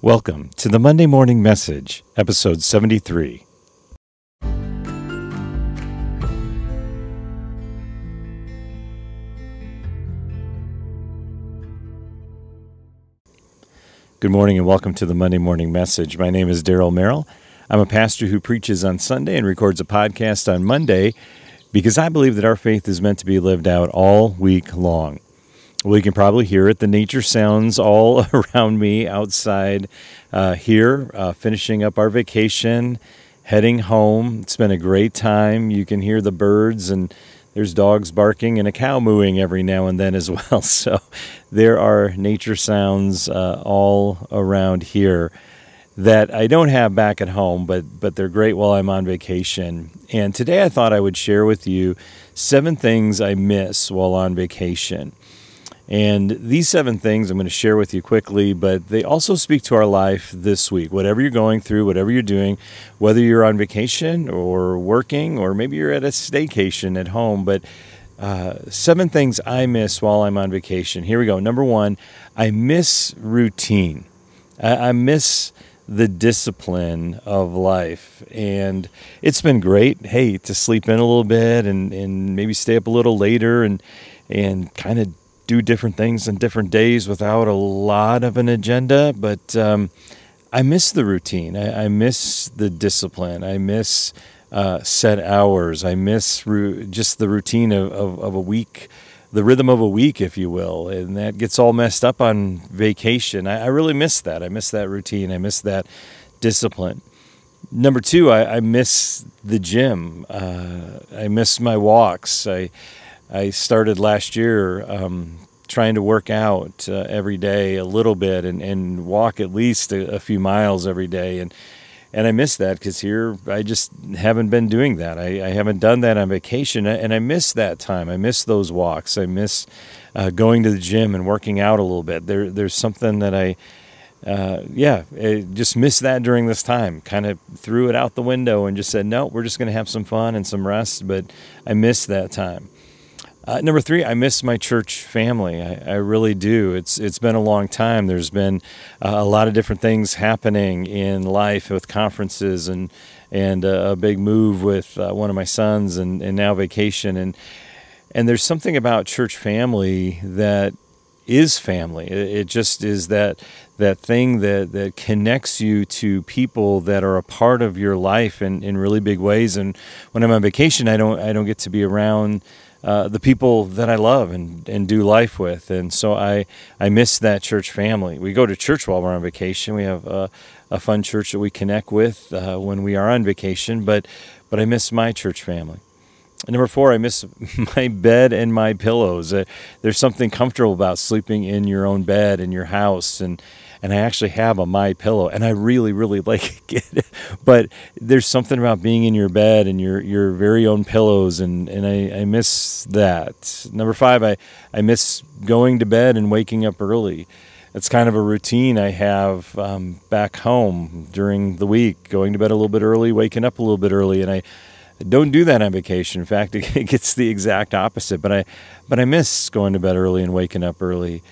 Welcome to the Monday Morning Message, episode 73. Good morning and welcome to the Monday Morning Message. My name is Daryl Merrill. I'm a pastor who preaches on Sunday and records a podcast on Monday because I believe that our faith is meant to be lived out all week long. Well, you can probably hear it. The nature sounds all around me outside uh, here, uh, finishing up our vacation, heading home. It's been a great time. You can hear the birds, and there's dogs barking and a cow mooing every now and then as well. So there are nature sounds uh, all around here that I don't have back at home, but but they're great while I'm on vacation. And today I thought I would share with you seven things I miss while on vacation. And these seven things I'm going to share with you quickly, but they also speak to our life this week. Whatever you're going through, whatever you're doing, whether you're on vacation or working, or maybe you're at a staycation at home, but uh, seven things I miss while I'm on vacation. Here we go. Number one, I miss routine. I, I miss the discipline of life. And it's been great, hey, to sleep in a little bit and, and maybe stay up a little later and and kind of do different things on different days without a lot of an agenda, but um, I miss the routine. I, I, miss the discipline. I miss uh, set hours. I miss ru- just the routine of, of, of, a week, the rhythm of a week, if you will. And that gets all messed up on vacation. I, I really miss that. I miss that routine. I miss that discipline. Number two, I, I miss the gym. Uh, I miss my walks. I I started last year um, trying to work out uh, every day a little bit and, and walk at least a, a few miles every day. And and I miss that because here I just haven't been doing that. I, I, haven't done that on vacation, and I miss that time. I miss those walks. I miss uh, going to the gym and working out a little bit. There, there's something that I, uh, yeah, I just missed that during this time. Kind of threw it out the window and just said, no, we're just going to have some fun and some rest. But I miss that time. Uh, number three, I miss my church family. I, I, really do. It's it's been a long time. There's been uh, a lot of different things happening in life with conferences and and uh, a big move with uh, one of my sons and, and now vacation and and there's something about church family that is family. It, it just is that that thing that that connects you to people that are a part of your life in, in really big ways. And when I'm on vacation, I don't I don't get to be around uh, the people that I love and, and do life with. And so I, I miss that church family. We go to church while we're on vacation. We have a, a fun church that we connect with uh, when we are on vacation, but, but I miss my church family. Number four, I miss my bed and my pillows. Uh, there's something comfortable about sleeping in your own bed in your house and and I actually have a MyPillow and I really really like it. But there's something about being in your bed and your your very own pillows and and I, I miss that. Number five I I miss going to bed and waking up early. It's kind of a routine I have um, back home during the week going to bed a little bit early waking up a little bit early and I don't do that on vacation. In fact it gets the exact opposite but I but I miss going to bed early and waking up early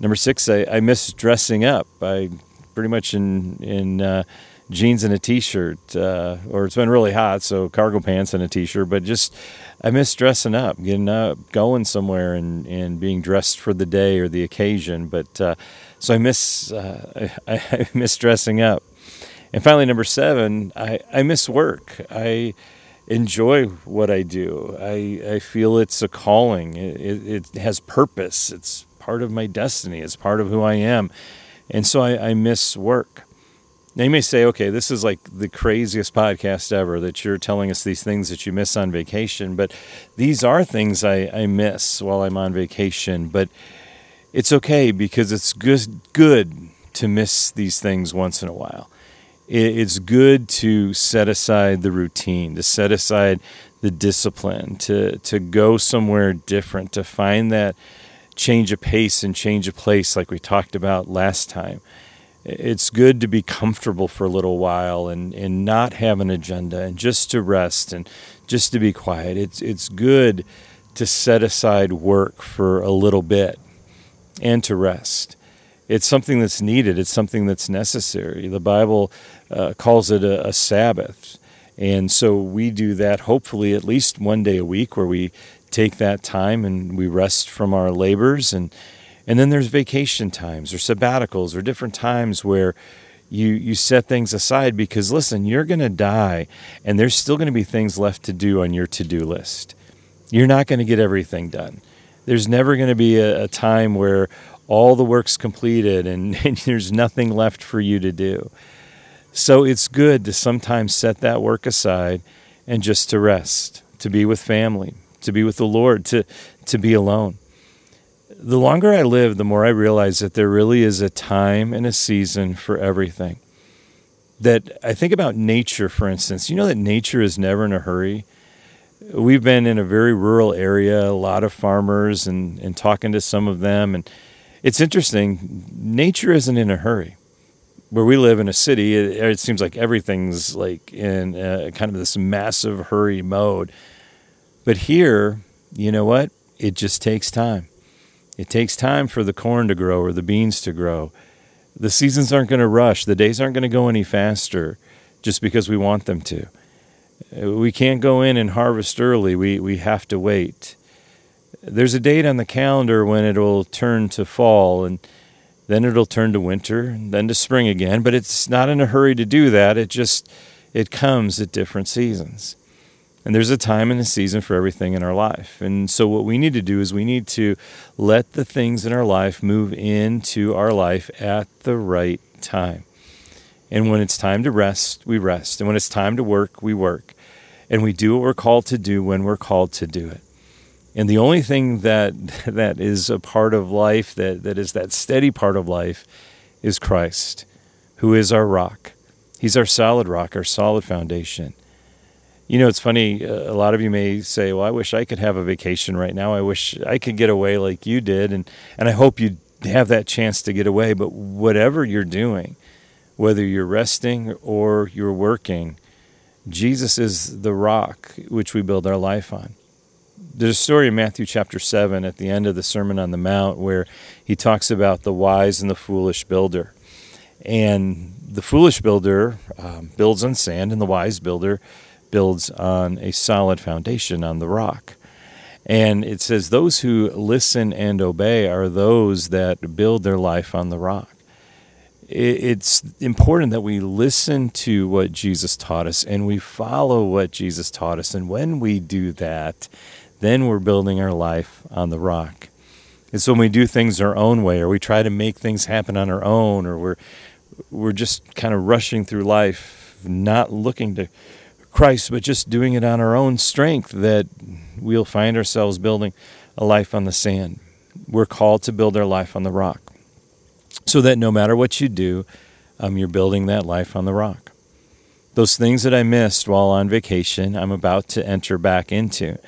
Number six, I, I miss dressing up. I pretty much in in uh, jeans and a t-shirt, uh, or it's been really hot, so cargo pants and a t-shirt. But just I miss dressing up, getting up, going somewhere, and and being dressed for the day or the occasion. But uh, so I miss uh, I, I miss dressing up. And finally, number seven, I, I miss work. I enjoy what I do. I, I feel it's a calling. It, it, it has purpose. It's part of my destiny. It's part of who I am. And so I, I miss work. Now you may say, okay, this is like the craziest podcast ever that you're telling us these things that you miss on vacation, but these are things I, I miss while I'm on vacation. But it's okay because it's good, good to miss these things once in a while. It's good to set aside the routine, to set aside the discipline, to, to go somewhere different, to find that change of pace and change of place, like we talked about last time. It's good to be comfortable for a little while and, and not have an agenda and just to rest and just to be quiet. It's, it's good to set aside work for a little bit and to rest. It's something that's needed, it's something that's necessary. The Bible uh, calls it a, a Sabbath. And so we do that hopefully at least one day a week where we take that time and we rest from our labors and and then there's vacation times or sabbaticals or different times where you you set things aside because listen, you're going to die and there's still going to be things left to do on your to-do list. You're not going to get everything done. There's never going to be a, a, time where all the work's completed and, and there's nothing left for you to do. So it's good to sometimes set that work aside and just to rest, to be with family, to be with the Lord, to to be alone the longer I live, the more I realize that there really is a time and a season for everything. That I think about nature, for instance. You know that nature is never in a hurry. We've been in a very rural area, a lot of farmers, and, and talking to some of them. And it's interesting, nature isn't in a hurry. Where we live in a city, it, it seems like everything's like in a, kind of this massive hurry mode. But here, you know what? It just takes time it takes time for the corn to grow or the beans to grow. The seasons aren't going to rush, the days aren't going to go any faster just because we want them to. Uh, we can't go in and harvest early, we, we have to wait. There's a date on the calendar when it'll turn to fall and then it'll turn to winter and then to spring again, but it's not in a hurry to do that. It just it comes at different seasons. And there's a time and a season for everything in our life. And so, what we need to do is we need to let the things in our life move into our life at the right time. And when it's time to rest, we rest. And when it's time to work, we work. And we do what we're called to do when we're called to do it. And the only thing that that is a part of life that, that is that steady part of life is Christ, who is our rock. He's our solid rock, our solid foundation. You know, it's funny. Uh, a lot of you may say, "Well, I wish I could have a vacation right now. I wish I could get away like you did." And and I hope you have that chance to get away. But whatever you're doing, whether you're resting or you're working, Jesus is the rock which we build our life on. There's a story in Matthew chapter 7 at the end of the Sermon on the Mount where he talks about the wise and the foolish builder. And the foolish builder um, builds on sand, and the wise builder builds on a solid foundation on the rock. And it says, Those who listen and obey are those that build their life on the rock. It's important that we listen to what Jesus taught us and we follow what Jesus taught us. And when we do that, then we're building our life on the rock. It's when we do things our own way or we try to make things happen on our own or we're, we're just kind of rushing through life, not looking to Christ, but just doing it on our own strength, that we'll find ourselves building a life on the sand. We're called to build our life on the rock. So that no matter what you do, um, you're building that life on the rock. Those things that I missed while on vacation, I'm about to enter back into.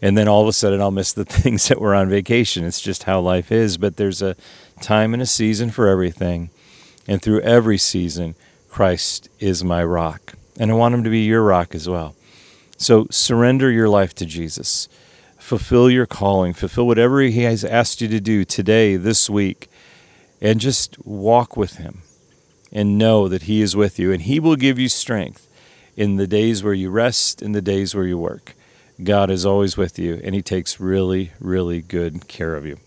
And then all of a sudden, I'll miss the things that were on vacation. It's just how life is. But there's a time and a season for everything. And through every season, Christ is my rock. And I want him to be your rock as well. So surrender your life to Jesus. Fulfill your calling. Fulfill whatever he has asked you to do today, this week, and just walk with him and know that he is with you. And he will give you strength in the days where you rest, in the days where you work. God is always with you, and he takes really, really good care of you.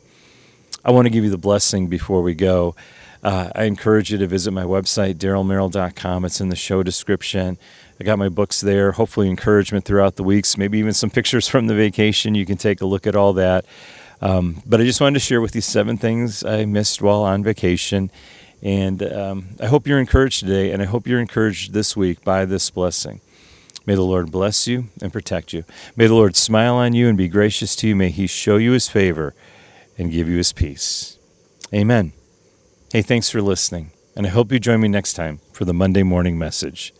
I want to give you the blessing before we go. Uh, I encourage you to visit my website, darylmerrill.com. It's in the show description. I got my books there. Hopefully, encouragement throughout the weeks, maybe even some pictures from the vacation. You can take a look at all that. Um, but I just wanted to share with you seven things I missed while on vacation. And um, I hope you're encouraged today, and I hope you're encouraged this week by this blessing. May the Lord bless you and protect you. May the Lord smile on you and be gracious to you. May He show you His favor and give you His peace. Amen. Hey, thanks for listening, and I hope you join me next time for the Monday morning message.